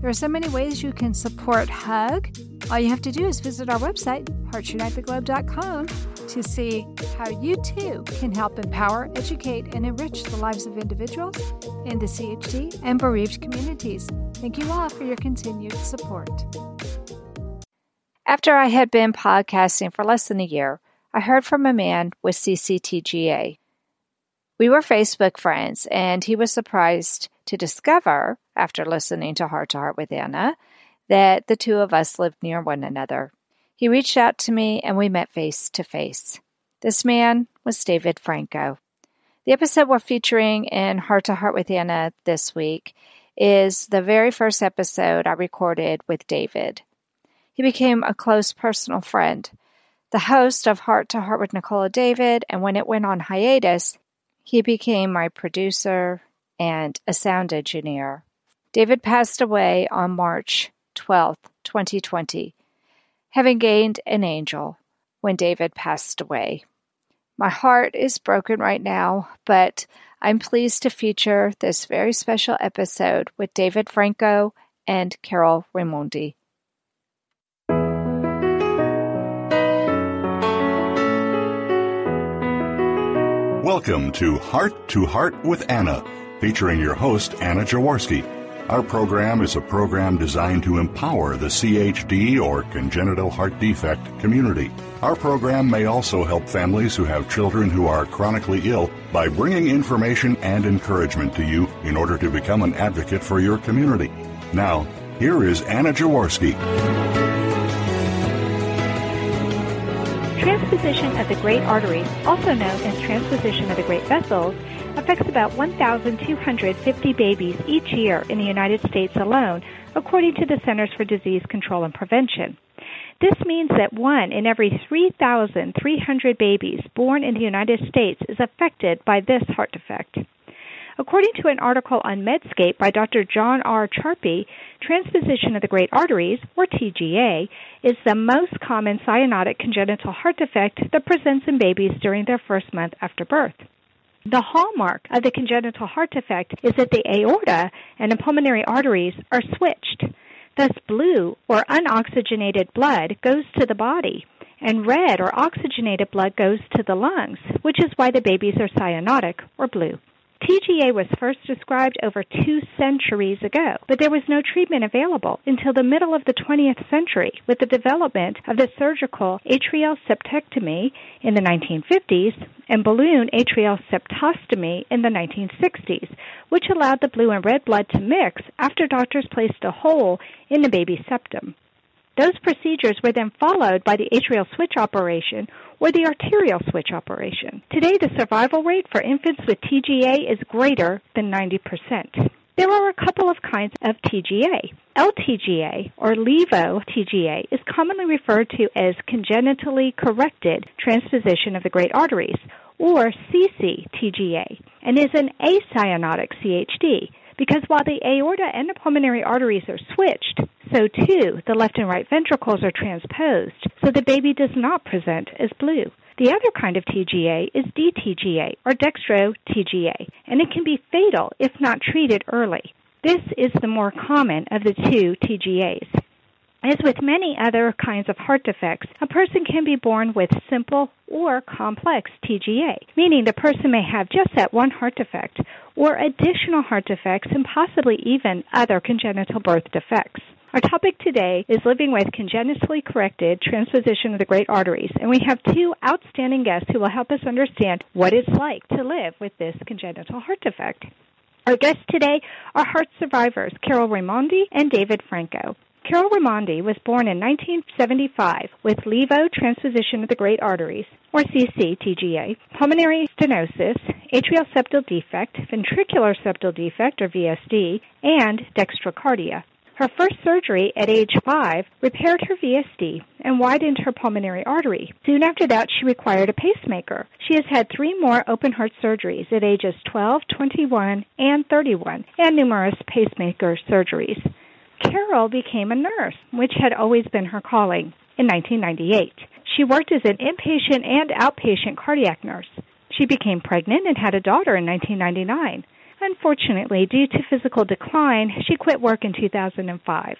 There are so many ways you can support HUG. All you have to do is visit our website, heartsunitetheglobe.com, to see how you too can help empower, educate, and enrich the lives of individuals in the CHD and bereaved communities. Thank you all for your continued support. After I had been podcasting for less than a year, I heard from a man with CCTGA. We were Facebook friends, and he was surprised to discover, after listening to Heart to Heart with Anna, that the two of us lived near one another. He reached out to me and we met face to face. This man was David Franco. The episode we're featuring in Heart to Heart with Anna this week is the very first episode I recorded with David. He became a close personal friend, the host of Heart to Heart with Nicola David, and when it went on hiatus, he became my producer, and a sound engineer. David passed away on March 12, 2020, having gained an angel when David passed away. My heart is broken right now, but I'm pleased to feature this very special episode with David Franco and Carol Raimondi. Welcome to Heart to Heart with Anna featuring your host, Anna Jaworski. Our program is a program designed to empower the CHD or congenital heart defect community. Our program may also help families who have children who are chronically ill by bringing information and encouragement to you in order to become an advocate for your community. Now, here is Anna Jaworski. Transposition of the great arteries, also known as transposition of the great vessels, affects about 1,250 babies each year in the United States alone, according to the Centers for Disease Control and Prevention. This means that one in every 3,300 babies born in the United States is affected by this heart defect. According to an article on Medscape by Dr. John R. Charpie, transposition of the great arteries, or TGA, is the most common cyanotic congenital heart defect that presents in babies during their first month after birth. The hallmark of the congenital heart defect is that the aorta and the pulmonary arteries are switched. Thus, blue or unoxygenated blood goes to the body, and red or oxygenated blood goes to the lungs, which is why the babies are cyanotic or blue. TGA was first described over two centuries ago, but there was no treatment available until the middle of the 20th century with the development of the surgical atrial septectomy in the 1950s and balloon atrial septostomy in the 1960s, which allowed the blue and red blood to mix after doctors placed a hole in the baby's septum. Those procedures were then followed by the atrial switch operation or the arterial switch operation. Today, the survival rate for infants with TGA is greater than 90%. There are a couple of kinds of TGA. LTGA, or LEVO TGA, is commonly referred to as congenitally corrected transposition of the great arteries, or CCTGA, and is an acyanotic CHD because while the aorta and the pulmonary arteries are switched, so too the left and right ventricles are transposed, so the baby does not present as blue. The other kind of TGA is DTGA, or dextro TGA, and it can be fatal if not treated early. This is the more common of the two TGAs. As with many other kinds of heart defects, a person can be born with simple or complex TGA, meaning the person may have just that one heart defect or additional heart defects and possibly even other congenital birth defects. Our topic today is living with congenitally corrected transposition of the great arteries, and we have two outstanding guests who will help us understand what it's like to live with this congenital heart defect. Our guests today are heart survivors Carol Raimondi and David Franco. Carol Raimondi was born in 1975 with levo transposition of the great arteries, or CCTGA, pulmonary stenosis, atrial septal defect, ventricular septal defect, or VSD, and dextrocardia. Her first surgery at age 5 repaired her VSD and widened her pulmonary artery. Soon after that, she required a pacemaker. She has had three more open heart surgeries at ages 12, 21, and 31, and numerous pacemaker surgeries. Carol became a nurse, which had always been her calling, in 1998. She worked as an inpatient and outpatient cardiac nurse. She became pregnant and had a daughter in 1999. Unfortunately, due to physical decline, she quit work in 2005.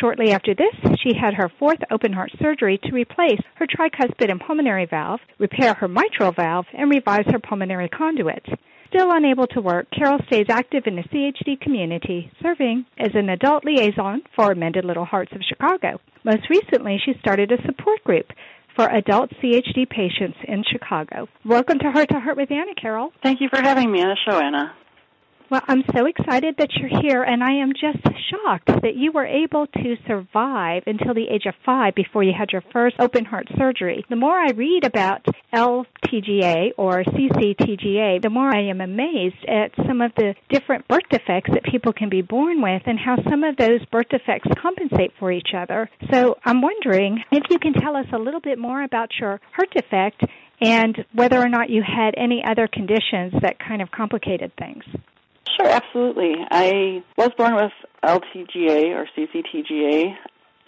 Shortly after this, she had her fourth open heart surgery to replace her tricuspid and pulmonary valve, repair her mitral valve, and revise her pulmonary conduit. Still unable to work, Carol stays active in the CHD community, serving as an adult liaison for Mended Little Hearts of Chicago. Most recently, she started a support group for adult CHD patients in Chicago. Welcome to Heart to Heart with Anna, Carol. Thank you for having me on the show, Anna. Well, I'm so excited that you're here, and I am just shocked that you were able to survive until the age of five before you had your first open heart surgery. The more I read about LTGA or CCTGA, the more I am amazed at some of the different birth defects that people can be born with and how some of those birth defects compensate for each other. So I'm wondering if you can tell us a little bit more about your heart defect and whether or not you had any other conditions that kind of complicated things. Sure, absolutely. I was born with LTGA or CCTGA,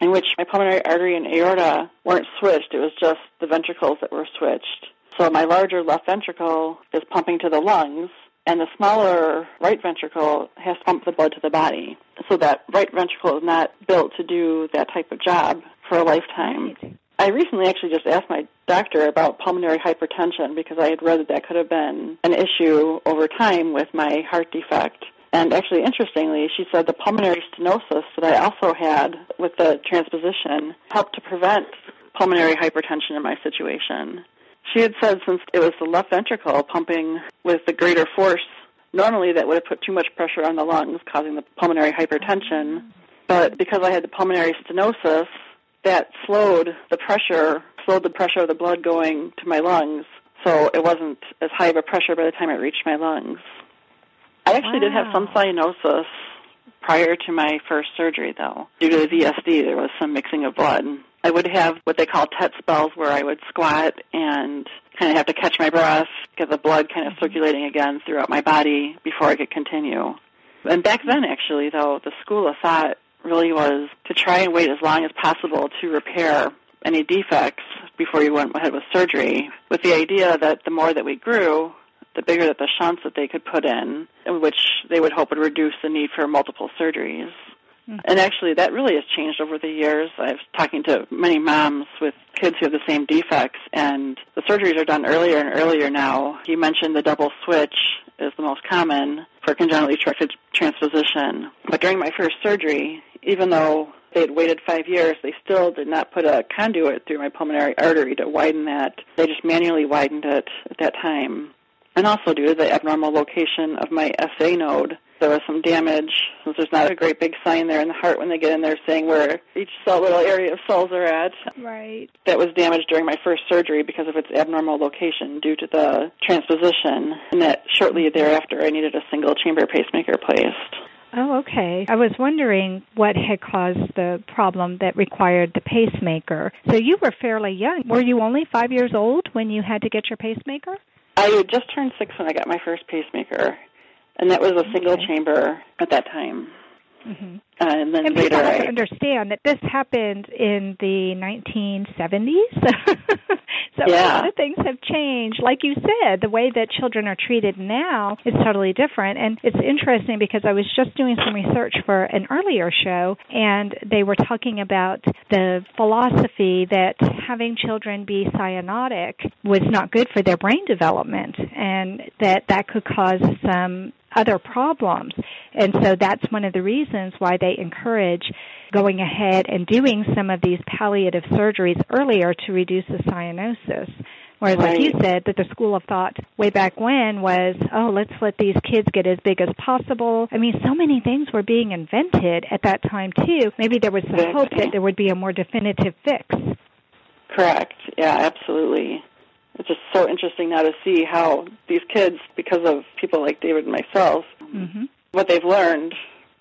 in which my pulmonary artery and aorta weren't switched. It was just the ventricles that were switched. So my larger left ventricle is pumping to the lungs, and the smaller right ventricle has to pump the blood to the body. So that right ventricle is not built to do that type of job for a lifetime. I recently actually just asked my doctor about pulmonary hypertension because I had read that that could have been an issue over time with my heart defect. And actually, interestingly, she said the pulmonary stenosis that I also had with the transposition helped to prevent pulmonary hypertension in my situation. She had said since it was the left ventricle pumping with the greater force, normally that would have put too much pressure on the lungs, causing the pulmonary hypertension. But because I had the pulmonary stenosis, that slowed the pressure, slowed the pressure of the blood going to my lungs, so it wasn't as high of a pressure by the time it reached my lungs. I actually wow. did have some cyanosis prior to my first surgery, though. Due to the VSD, there was some mixing of blood. I would have what they call TET spells where I would squat and kind of have to catch my breath, get the blood kind of mm-hmm. circulating again throughout my body before I could continue. And back then, actually, though, the school of thought really was to try and wait as long as possible to repair any defects before you went ahead with surgery, with the idea that the more that we grew, the bigger that the shunts that they could put in, and which they would hope would reduce the need for multiple surgeries. Mm-hmm. And actually, that really has changed over the years. I was talking to many moms with kids who have the same defects, and the surgeries are done earlier and earlier now. You mentioned the double switch is the most common for congenitally corrected transposition. But during my first surgery, even though they had waited five years, they still did not put a conduit through my pulmonary artery to widen that. They just manually widened it at that time. And also due to the abnormal location of my SA node, there was some damage since there's not a great big sign there in the heart when they get in there saying where each cell little area of cells are at. Right. That was damaged during my first surgery because of its abnormal location due to the transposition. And that shortly thereafter I needed a single chamber pacemaker placed. Oh, okay. I was wondering what had caused the problem that required the pacemaker. So you were fairly young. Were you only five years old when you had to get your pacemaker? I had just turned six when I got my first pacemaker, and that was a single okay. chamber at that time. Mm-hmm. Uh, and then and later, people have I to understand that this happened in the 1970s. so yeah. a lot of things have changed. Like you said, the way that children are treated now is totally different. And it's interesting because I was just doing some research for an earlier show, and they were talking about the philosophy that having children be cyanotic was not good for their brain development, and that that could cause some other problems. And so that's one of the reasons why they encourage going ahead and doing some of these palliative surgeries earlier to reduce the cyanosis. Whereas, right. like you said, that the school of thought way back when was, oh, let's let these kids get as big as possible. I mean, so many things were being invented at that time, too. Maybe there was the hope that there would be a more definitive fix. Correct. Yeah, absolutely it's just so interesting now to see how these kids, because of people like David and myself, mm-hmm. what they've learned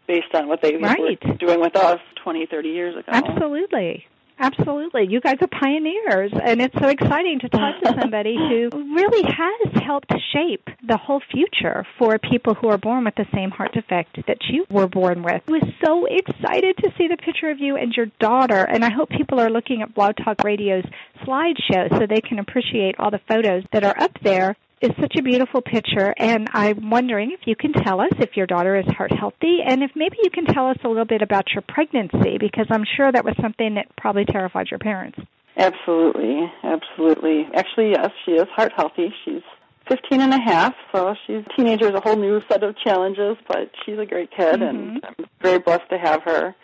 based on what they right. were doing with us 20, 30 years ago. Absolutely. Absolutely. You guys are pioneers, and it's so exciting to talk to somebody who really has helped shape the whole future for people who are born with the same heart defect that you were born with. I was so excited to see the picture of you and your daughter, and I hope people are looking at Blog Talk Radio's slideshow so they can appreciate all the photos that are up there is such a beautiful picture, and I'm wondering if you can tell us if your daughter is heart healthy, and if maybe you can tell us a little bit about your pregnancy, because I'm sure that was something that probably terrified your parents. Absolutely, absolutely. Actually, yes, she is heart healthy. She's 15 and a half, so she's a teenager is a whole new set of challenges, but she's a great kid, mm-hmm. and I'm very blessed to have her.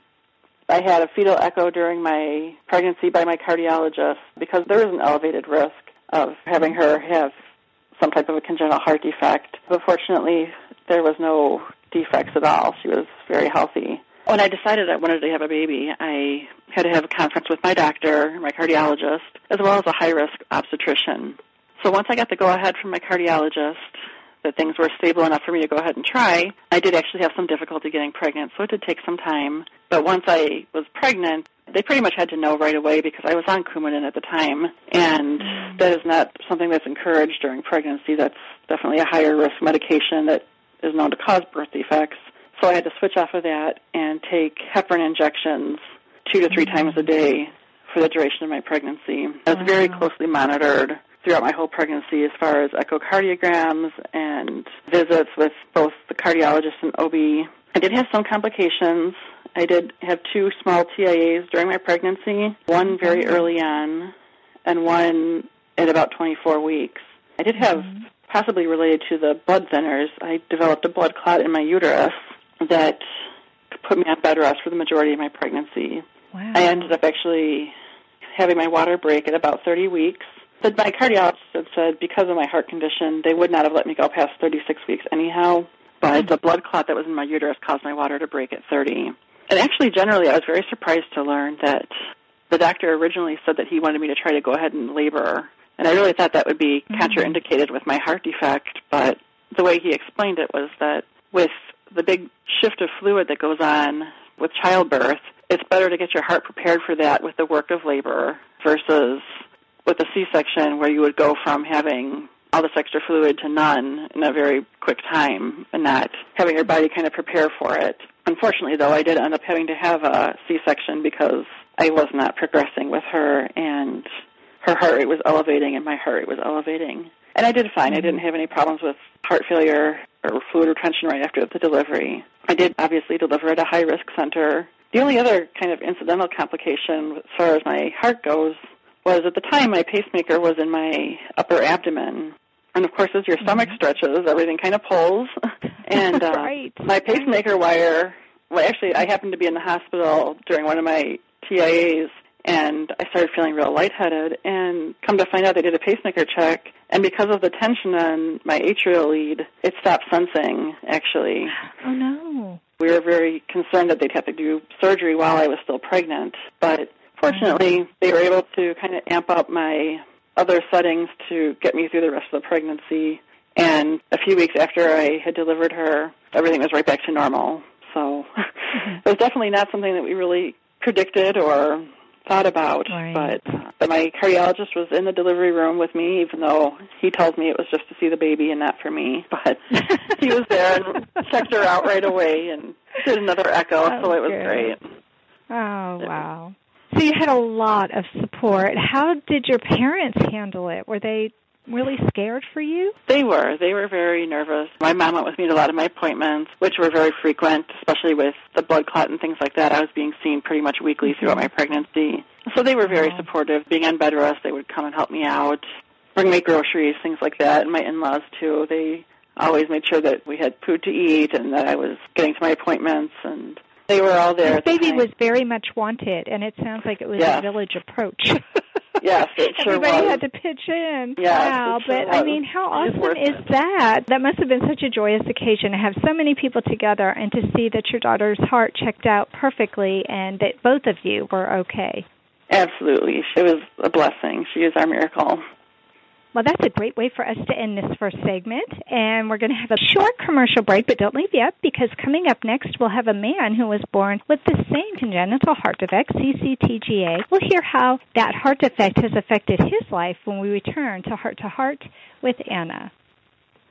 I had a fetal echo during my pregnancy by my cardiologist because there is an elevated risk of having her have some type of a congenital heart defect. But fortunately, there was no defects at all. She was very healthy. When I decided I wanted to have a baby, I had to have a conference with my doctor, my cardiologist, as well as a high risk obstetrician. So once I got the go ahead from my cardiologist that things were stable enough for me to go ahead and try, I did actually have some difficulty getting pregnant, so it did take some time. But once I was pregnant, they pretty much had to know right away because I was on Coumadin at the time, and that is not something that's encouraged during pregnancy. That's definitely a higher risk medication that is known to cause birth defects. So I had to switch off of that and take heparin injections two to three mm. times a day for the duration of my pregnancy. I was very closely monitored throughout my whole pregnancy as far as echocardiograms and visits with both the cardiologist and OB. I did have some complications I did have two small TIAs during my pregnancy, one very mm-hmm. early on and one at about 24 weeks. I did have, mm-hmm. possibly related to the blood thinners, I developed a blood clot in my uterus that put me on bed rest for the majority of my pregnancy. Wow. I ended up actually having my water break at about 30 weeks. But my cardiologist had said because of my heart condition, they would not have let me go past 36 weeks anyhow. But mm-hmm. the blood clot that was in my uterus caused my water to break at 30. And actually, generally, I was very surprised to learn that the doctor originally said that he wanted me to try to go ahead and labor. And I really thought that would be mm-hmm. contraindicated with my heart defect, but the way he explained it was that with the big shift of fluid that goes on with childbirth, it's better to get your heart prepared for that with the work of labor versus with a C-section where you would go from having all this extra fluid to none in a very quick time and not having your body kind of prepare for it. Unfortunately, though, I did end up having to have a C-section because I was not progressing with her, and her heart rate was elevating, and my heart rate was elevating. And I did fine. I didn't have any problems with heart failure or fluid retention right after the delivery. I did obviously deliver at a high risk center. The only other kind of incidental complication as far as my heart goes was at the time my pacemaker was in my upper abdomen. And of course, as your stomach mm-hmm. stretches, everything kind of pulls. And uh, right. my pacemaker wire, well, actually, I happened to be in the hospital during one of my TIAs, and I started feeling real lightheaded. And come to find out, they did a pacemaker check, and because of the tension on my atrial lead, it stopped sensing, actually. Oh, no. We were very concerned that they'd have to do surgery while I was still pregnant. But fortunately, mm-hmm. they were able to kind of amp up my other settings to get me through the rest of the pregnancy. And a few weeks after I had delivered her, everything was right back to normal. So mm-hmm. it was definitely not something that we really predicted or thought about. Right. But, but my cardiologist was in the delivery room with me, even though he told me it was just to see the baby and not for me. But he was there and checked her out right away and did another echo, so it was good. great. Oh, wow. So you had a lot of support. How did your parents handle it? Were they really scared for you? They were. They were very nervous. My mom went with me to a lot of my appointments, which were very frequent, especially with the blood clot and things like that. I was being seen pretty much weekly mm-hmm. throughout my pregnancy. So they were very supportive. Being on bed rest, they would come and help me out, bring me groceries, things like that. And my in-laws too. They always made sure that we had food to eat and that I was getting to my appointments and they were all there. This baby was very much wanted, and it sounds like it was yes. a village approach. yes, it sure Everybody was. had to pitch in. Yes, wow, sure but was. I mean, how awesome is it. that? That must have been such a joyous occasion to have so many people together and to see that your daughter's heart checked out perfectly and that both of you were okay. Absolutely. It was a blessing. She is our miracle. Well, that's a great way for us to end this first segment. And we're going to have a short commercial break, but don't leave yet because coming up next, we'll have a man who was born with the same congenital heart defect, CCTGA. We'll hear how that heart defect has affected his life when we return to Heart to Heart with Anna.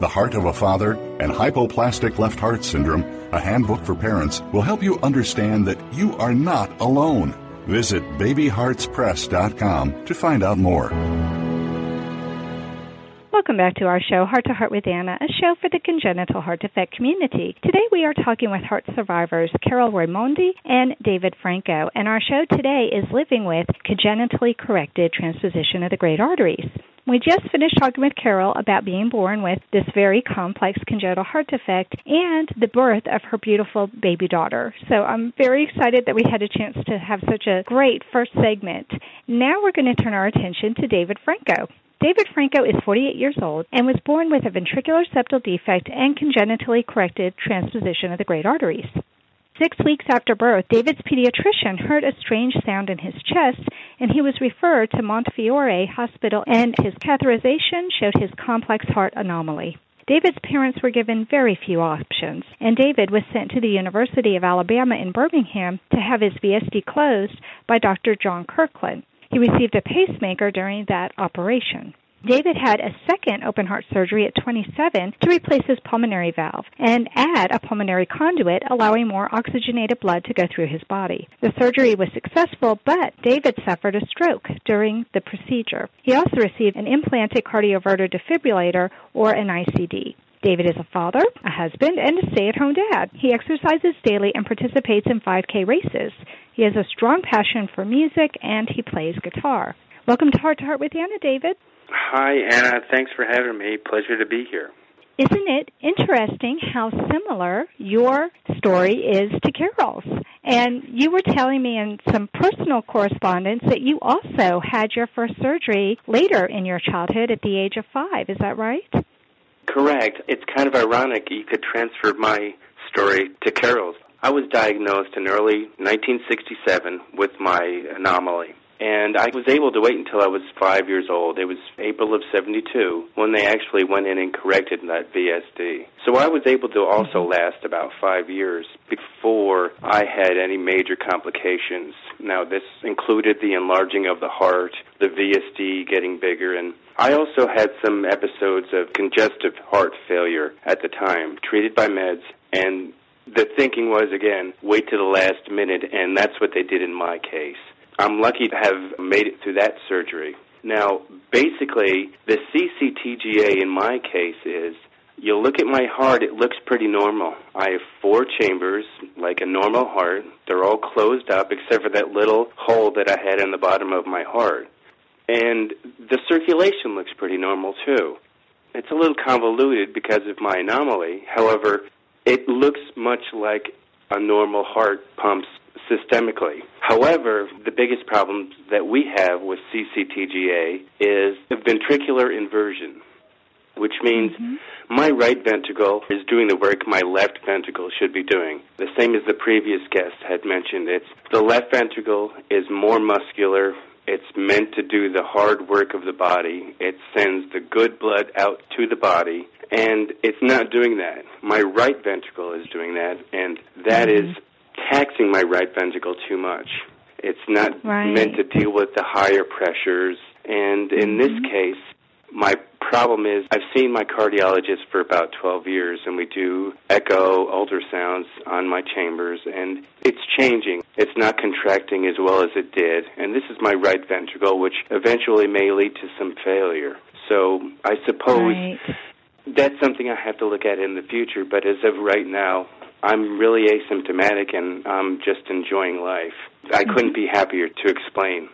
The Heart of a Father, and Hypoplastic Left Heart Syndrome, a handbook for parents, will help you understand that you are not alone. Visit babyheartspress.com to find out more. Welcome back to our show, Heart to Heart with Anna, a show for the congenital heart defect community. Today we are talking with heart survivors Carol Raimondi and David Franco, and our show today is living with congenitally corrected transposition of the great arteries. We just finished talking with Carol about being born with this very complex congenital heart defect and the birth of her beautiful baby daughter. So I'm very excited that we had a chance to have such a great first segment. Now we're going to turn our attention to David Franco. David Franco is 48 years old and was born with a ventricular septal defect and congenitally corrected transposition of the great arteries. Six weeks after birth, David's pediatrician heard a strange sound in his chest and he was referred to Montefiore Hospital and his catheterization showed his complex heart anomaly. David's parents were given very few options, and David was sent to the University of Alabama in Birmingham to have his VSD closed by Dr. John Kirklin. He received a pacemaker during that operation. David had a second open heart surgery at 27 to replace his pulmonary valve and add a pulmonary conduit, allowing more oxygenated blood to go through his body. The surgery was successful, but David suffered a stroke during the procedure. He also received an implanted cardioverter defibrillator or an ICD. David is a father, a husband, and a stay at home dad. He exercises daily and participates in 5K races. He has a strong passion for music and he plays guitar. Welcome to Heart to Heart with Anna, David. Hi, Anna. Thanks for having me. Pleasure to be here. Isn't it interesting how similar your story is to Carol's? And you were telling me in some personal correspondence that you also had your first surgery later in your childhood at the age of five. Is that right? Correct. It's kind of ironic you could transfer my story to Carol's. I was diagnosed in early 1967 with my anomaly. And I was able to wait until I was five years old. It was April of 72 when they actually went in and corrected that VSD. So I was able to also mm-hmm. last about five years before I had any major complications. Now, this included the enlarging of the heart, the VSD getting bigger, and I also had some episodes of congestive heart failure at the time, treated by meds, and the thinking was again, wait to the last minute, and that's what they did in my case. I'm lucky to have made it through that surgery. Now, basically, the CCTGA in my case is you look at my heart, it looks pretty normal. I have four chambers, like a normal heart. They're all closed up except for that little hole that I had in the bottom of my heart. And the circulation looks pretty normal too. It's a little convoluted because of my anomaly. However, it looks much like a normal heart pumps systemically. However, the biggest problem that we have with CCTGA is ventricular inversion, which means mm-hmm. my right ventricle is doing the work my left ventricle should be doing. The same as the previous guest had mentioned. It's the left ventricle is more muscular. It's meant to do the hard work of the body. It sends the good blood out to the body and it's not doing that. My right ventricle is doing that, and that mm-hmm. is taxing my right ventricle too much. It's not right. meant to deal with the higher pressures. And in mm-hmm. this case, my problem is I've seen my cardiologist for about 12 years and we do echo ultrasounds on my chambers and it's changing. It's not contracting as well as it did. And this is my right ventricle, which eventually may lead to some failure. So I suppose right. That's something I have to look at in the future. But as of right now, I'm really asymptomatic and I'm just enjoying life. I mm-hmm. couldn't be happier to explain.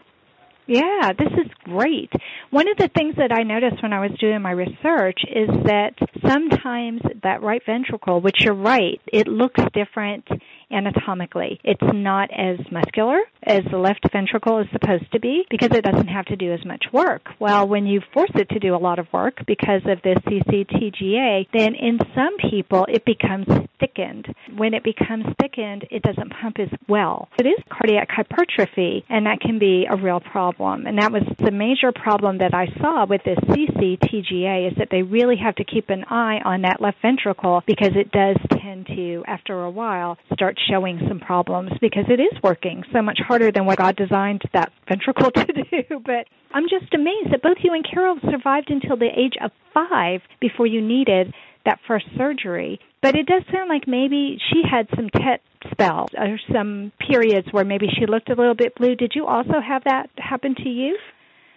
Yeah, this is great. One of the things that I noticed when I was doing my research is that sometimes that right ventricle, which you're right, it looks different anatomically. It's not as muscular as the left ventricle is supposed to be because it doesn't have to do as much work. Well, when you force it to do a lot of work because of this CCTGA, then in some people it becomes thickened. When it becomes thickened, it doesn't pump as well. It is cardiac hypertrophy, and that can be a real problem. And that was the major problem that I saw with this CCTGA is that they really have to keep an eye on that left ventricle because it does tend to, after a while, start showing some problems because it is working so much harder than what God designed that ventricle to do. But I'm just amazed that both you and Carol survived until the age of five before you needed that first surgery. But it does sound like maybe she had some TET spells or some periods where maybe she looked a little bit blue. Did you also have that happen to you?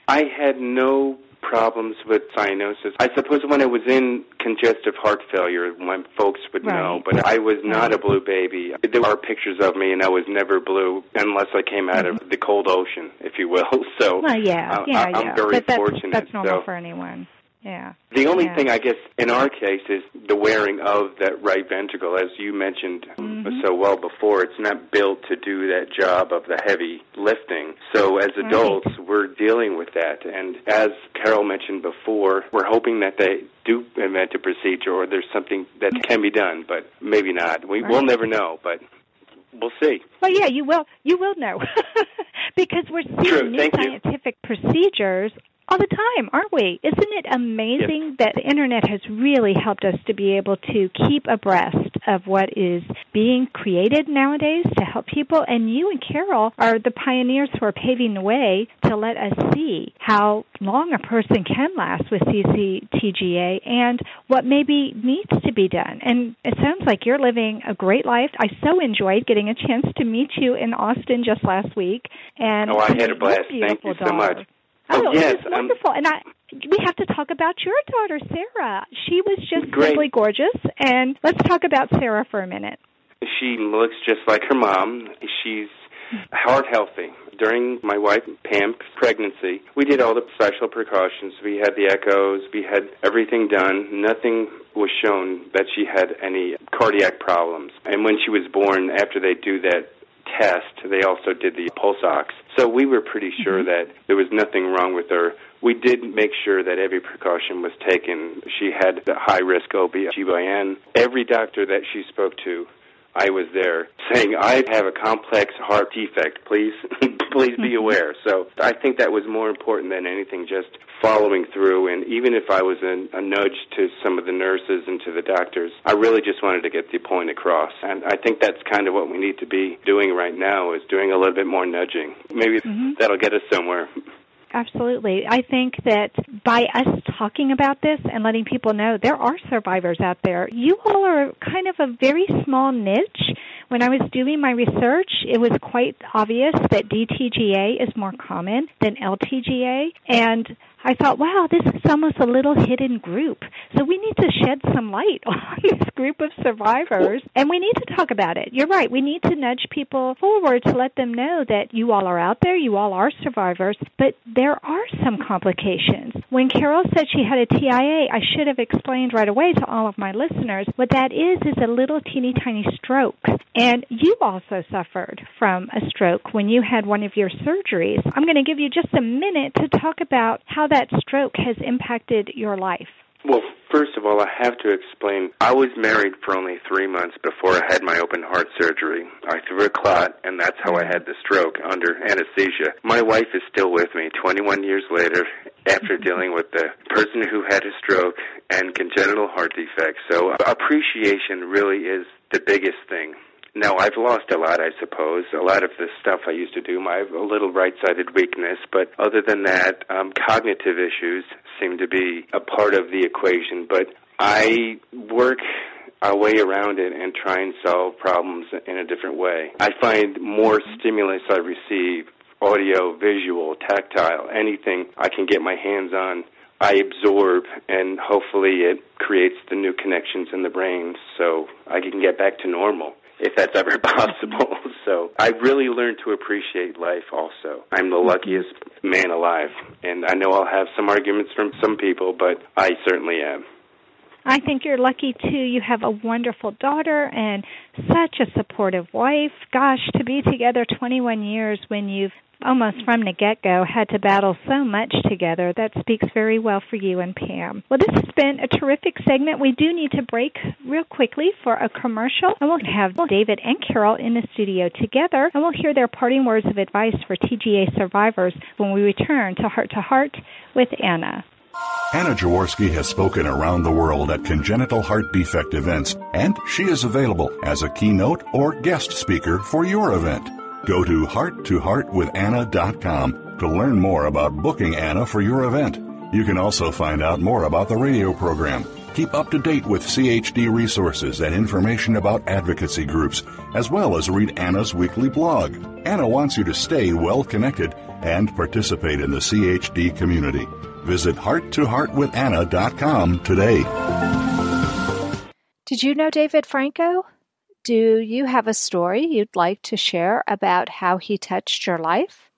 I had no problems with cyanosis. I suppose when I was in congestive heart failure, my folks would right. know, but I was not a blue baby. There are pictures of me, and I was never blue unless I came out mm-hmm. of the cold ocean, if you will. So, well, yeah, yeah, I, I'm yeah. very but that's, fortunate. That's normal so. for anyone. Yeah. The only yeah. thing I guess in our case is the wearing of that right ventricle, as you mentioned mm-hmm. so well before. It's not built to do that job of the heavy lifting. So as adults, right. we're dealing with that. And as Carol mentioned before, we're hoping that they do invent a procedure or there's something that can be done, but maybe not. We right. will never know, but we'll see. Well, yeah, you will. You will know because we're seeing True. new scientific you. procedures all the time, aren't we? Isn't it amazing yes. that the internet has really helped us to be able to keep abreast of what is being created nowadays to help people? And you and Carol are the pioneers who are paving the way to let us see how long a person can last with CCTGA and what maybe needs to be done. And it sounds like you're living a great life. I so enjoyed getting a chance to meet you in Austin just last week. And oh, I had a blast. Thank you so much. Oh, yes, wonderful. Um, and I we have to talk about your daughter Sarah. She was just great. simply gorgeous. And let's talk about Sarah for a minute. She looks just like her mom. She's heart healthy. During my wife Pam's pregnancy, we did all the special precautions. We had the echoes, we had everything done. Nothing was shown that she had any cardiac problems. And when she was born, after they do that test, they also did the pulse ox. So we were pretty sure mm-hmm. that there was nothing wrong with her. We did make sure that every precaution was taken. She had the high risk OB/GYN. Every doctor that she spoke to I was there saying, I have a complex heart defect. Please, please be Mm-hmm. aware. So I think that was more important than anything, just following through. And even if I was a, a nudge to some of the nurses and to the doctors, I really just wanted to get the point across. And I think that's kind of what we need to be doing right now is doing a little bit more nudging. Maybe mm-hmm. that'll get us somewhere. Absolutely. I think that by us talking about this and letting people know there are survivors out there, you all are kind of a very small niche. When I was doing my research, it was quite obvious that DTGA is more common than LTGA. And I thought, wow, this is almost a little hidden group. So we need to shed some light on this group of survivors and we need to talk about it. You're right. We need to nudge people forward to let them know that you all are out there, you all are survivors, but there are some complications. When Carol said she had a TIA, I should have explained right away to all of my listeners what that is is a little teeny tiny stroke. And you also suffered from a stroke when you had one of your surgeries. I'm going to give you just a minute to talk about how that stroke has impacted your life. Well, first of all, I have to explain. I was married for only three months before I had my open heart surgery. I threw a clot, and that's how I had the stroke under anesthesia. My wife is still with me 21 years later after mm-hmm. dealing with the person who had a stroke and congenital heart defects. So appreciation really is the biggest thing. Now I've lost a lot, I suppose. A lot of the stuff I used to do, my a little right-sided weakness, but other than that, um, cognitive issues seem to be a part of the equation. But I work our way around it and try and solve problems in a different way. I find more stimulus I receive, audio, visual, tactile, anything I can get my hands on. I absorb, and hopefully it creates the new connections in the brain so I can get back to normal if that's ever possible. so I really learned to appreciate life also. I'm the luckiest man alive, and I know I'll have some arguments from some people, but I certainly am. I think you're lucky too. You have a wonderful daughter and such a supportive wife. Gosh, to be together 21 years when you've almost from the get go had to battle so much together. That speaks very well for you and Pam. Well, this has been a terrific segment. We do need to break real quickly for a commercial, and we'll have David and Carol in the studio together, and we'll hear their parting words of advice for TGA survivors when we return to Heart to Heart with Anna. Anna Jaworski has spoken around the world at congenital heart defect events, and she is available as a keynote or guest speaker for your event. Go to hearttoheartwithanna.com to learn more about booking Anna for your event. You can also find out more about the radio program. Keep up to date with CHD resources and information about advocacy groups, as well as read Anna's weekly blog. Anna wants you to stay well connected and participate in the CHD community. Visit hearttoheartwithanna.com today. Did you know David Franco? Do you have a story you'd like to share about how he touched your life?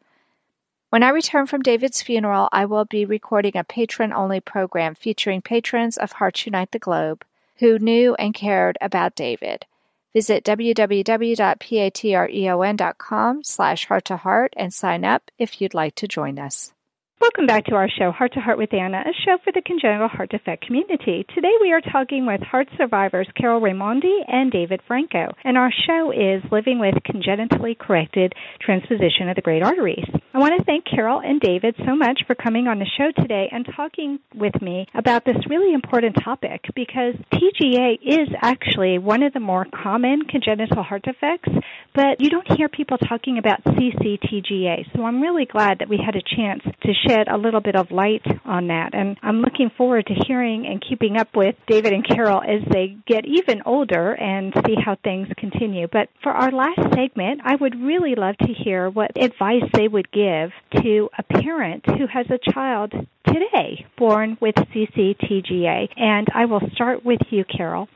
When I return from David's funeral, I will be recording a patron only program featuring patrons of Hearts Unite the Globe who knew and cared about David. Visit www.patreon.com slash heart to heart and sign up if you'd like to join us. Welcome back to our show, Heart to Heart with Anna, a show for the congenital heart defect community. Today we are talking with heart survivors Carol Raimondi and David Franco, and our show is Living with Congenitally Corrected Transposition of the Great Arteries. I want to thank Carol and David so much for coming on the show today and talking with me about this really important topic because TGA is actually one of the more common congenital heart defects, but you don't hear people talking about CCTGA. So I'm really glad that we had a chance to shed a little bit of light on that. And I'm looking forward to hearing and keeping up with David and Carol as they get even older and see how things continue. But for our last segment, I would really love to hear what advice they would give to a parent who has a child today born with CCTGA. And I will start with you, Carol.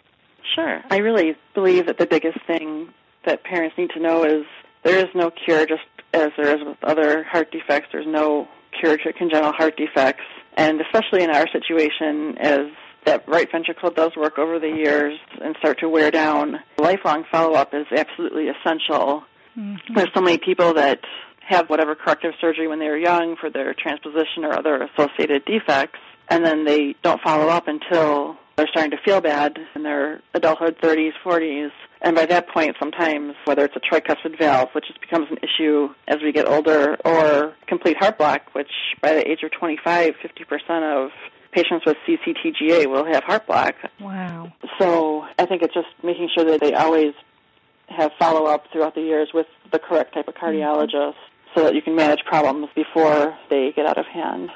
Sure. I really believe that the biggest thing that parents need to know is there is no cure, just as there is with other heart defects. There's no cure to congenital heart defects, and especially in our situation, as that right ventricle does work over the years and start to wear down, lifelong follow-up is absolutely essential. Mm-hmm. There's so many people that have whatever corrective surgery when they were young for their transposition or other associated defects, and then they don't follow up until they're starting to feel bad in their adulthood, 30s, 40s, and by that point, sometimes, whether it's a tricuspid valve, which just becomes an issue as we get older, or complete heart block, which by the age of 25, 50% of patients with CCTGA will have heart block. Wow. So I think it's just making sure that they always have follow up throughout the years with the correct type of cardiologist mm-hmm. so that you can manage problems before they get out of hand.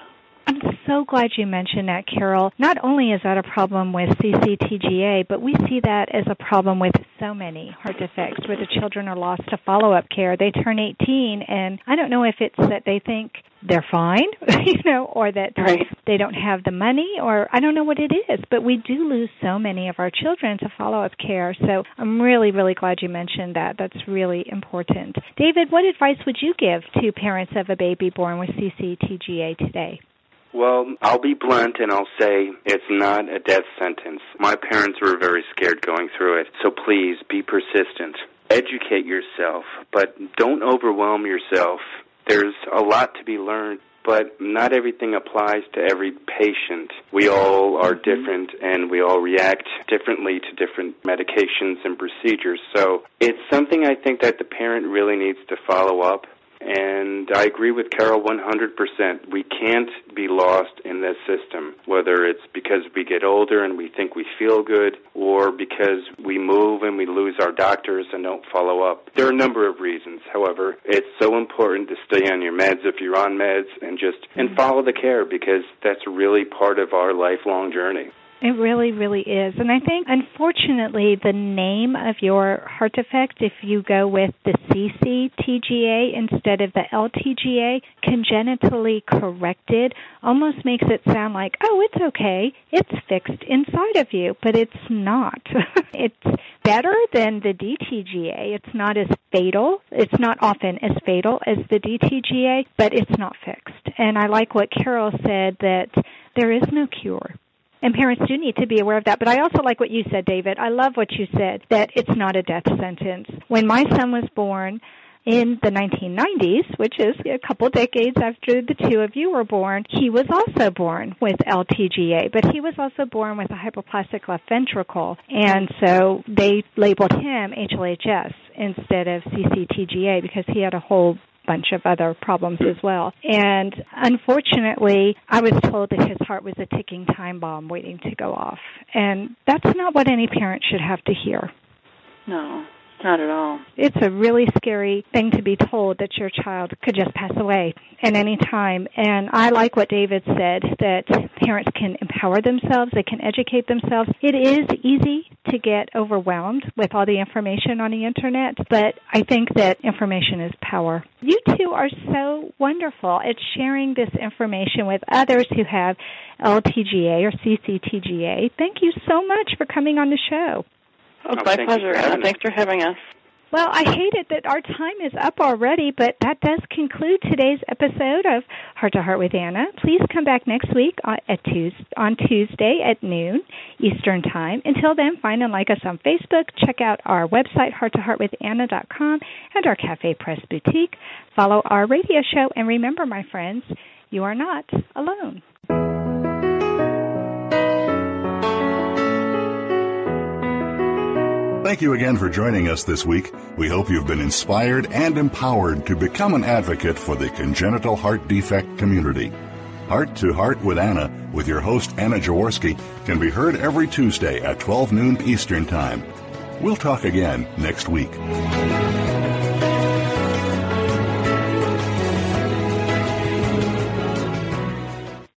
I'm so glad you mentioned that, Carol. Not only is that a problem with CCTGA, but we see that as a problem with so many heart defects where the children are lost to follow up care. They turn 18, and I don't know if it's that they think they're fine, you know, or that right. they don't have the money, or I don't know what it is, but we do lose so many of our children to follow up care. So I'm really, really glad you mentioned that. That's really important. David, what advice would you give to parents of a baby born with CCTGA today? Well, I'll be blunt and I'll say it's not a death sentence. My parents were very scared going through it, so please be persistent. Educate yourself, but don't overwhelm yourself. There's a lot to be learned, but not everything applies to every patient. We all are mm-hmm. different and we all react differently to different medications and procedures. So it's something I think that the parent really needs to follow up and I agree with Carol 100%. We can't be lost in this system, whether it's because we get older and we think we feel good, or because we move and we lose our doctors and don't follow up. There are a number of reasons. However, it's so important to stay on your meds if you're on meds and just and follow the care because that's really part of our lifelong journey. It really, really is. And I think, unfortunately, the name of your heart defect, if you go with the CCTGA instead of the LTGA, congenitally corrected, almost makes it sound like, oh, it's okay. It's fixed inside of you. But it's not. it's better than the DTGA. It's not as fatal. It's not often as fatal as the DTGA, but it's not fixed. And I like what Carol said that there is no cure. And parents do need to be aware of that. But I also like what you said, David. I love what you said, that it's not a death sentence. When my son was born, in the 1990s, which is a couple decades after the two of you were born, he was also born with LTGA, but he was also born with a hypoplastic left ventricle, and so they labeled him HLHS instead of CCTGA because he had a whole bunch of other problems as well. And unfortunately, I was told that his heart was a ticking time bomb waiting to go off. And that's not what any parent should have to hear. No. Not at all. It's a really scary thing to be told that your child could just pass away at any time. And I like what David said that parents can empower themselves, they can educate themselves. It is easy to get overwhelmed with all the information on the internet, but I think that information is power. You two are so wonderful at sharing this information with others who have LTGA or CCTGA. Thank you so much for coming on the show. Oh, oh my pleasure. For Thanks for having us. Well, I hate it that our time is up already, but that does conclude today's episode of Heart to Heart with Anna. Please come back next week on, at Tuesday, on Tuesday at noon Eastern Time. Until then, find and like us on Facebook. Check out our website, hearttoheartwithanna.com, and our Cafe Press Boutique. Follow our radio show, and remember, my friends, you are not alone. Thank you again for joining us this week. We hope you've been inspired and empowered to become an advocate for the congenital heart defect community. Heart to Heart with Anna, with your host Anna Jaworski, can be heard every Tuesday at 12 noon Eastern Time. We'll talk again next week.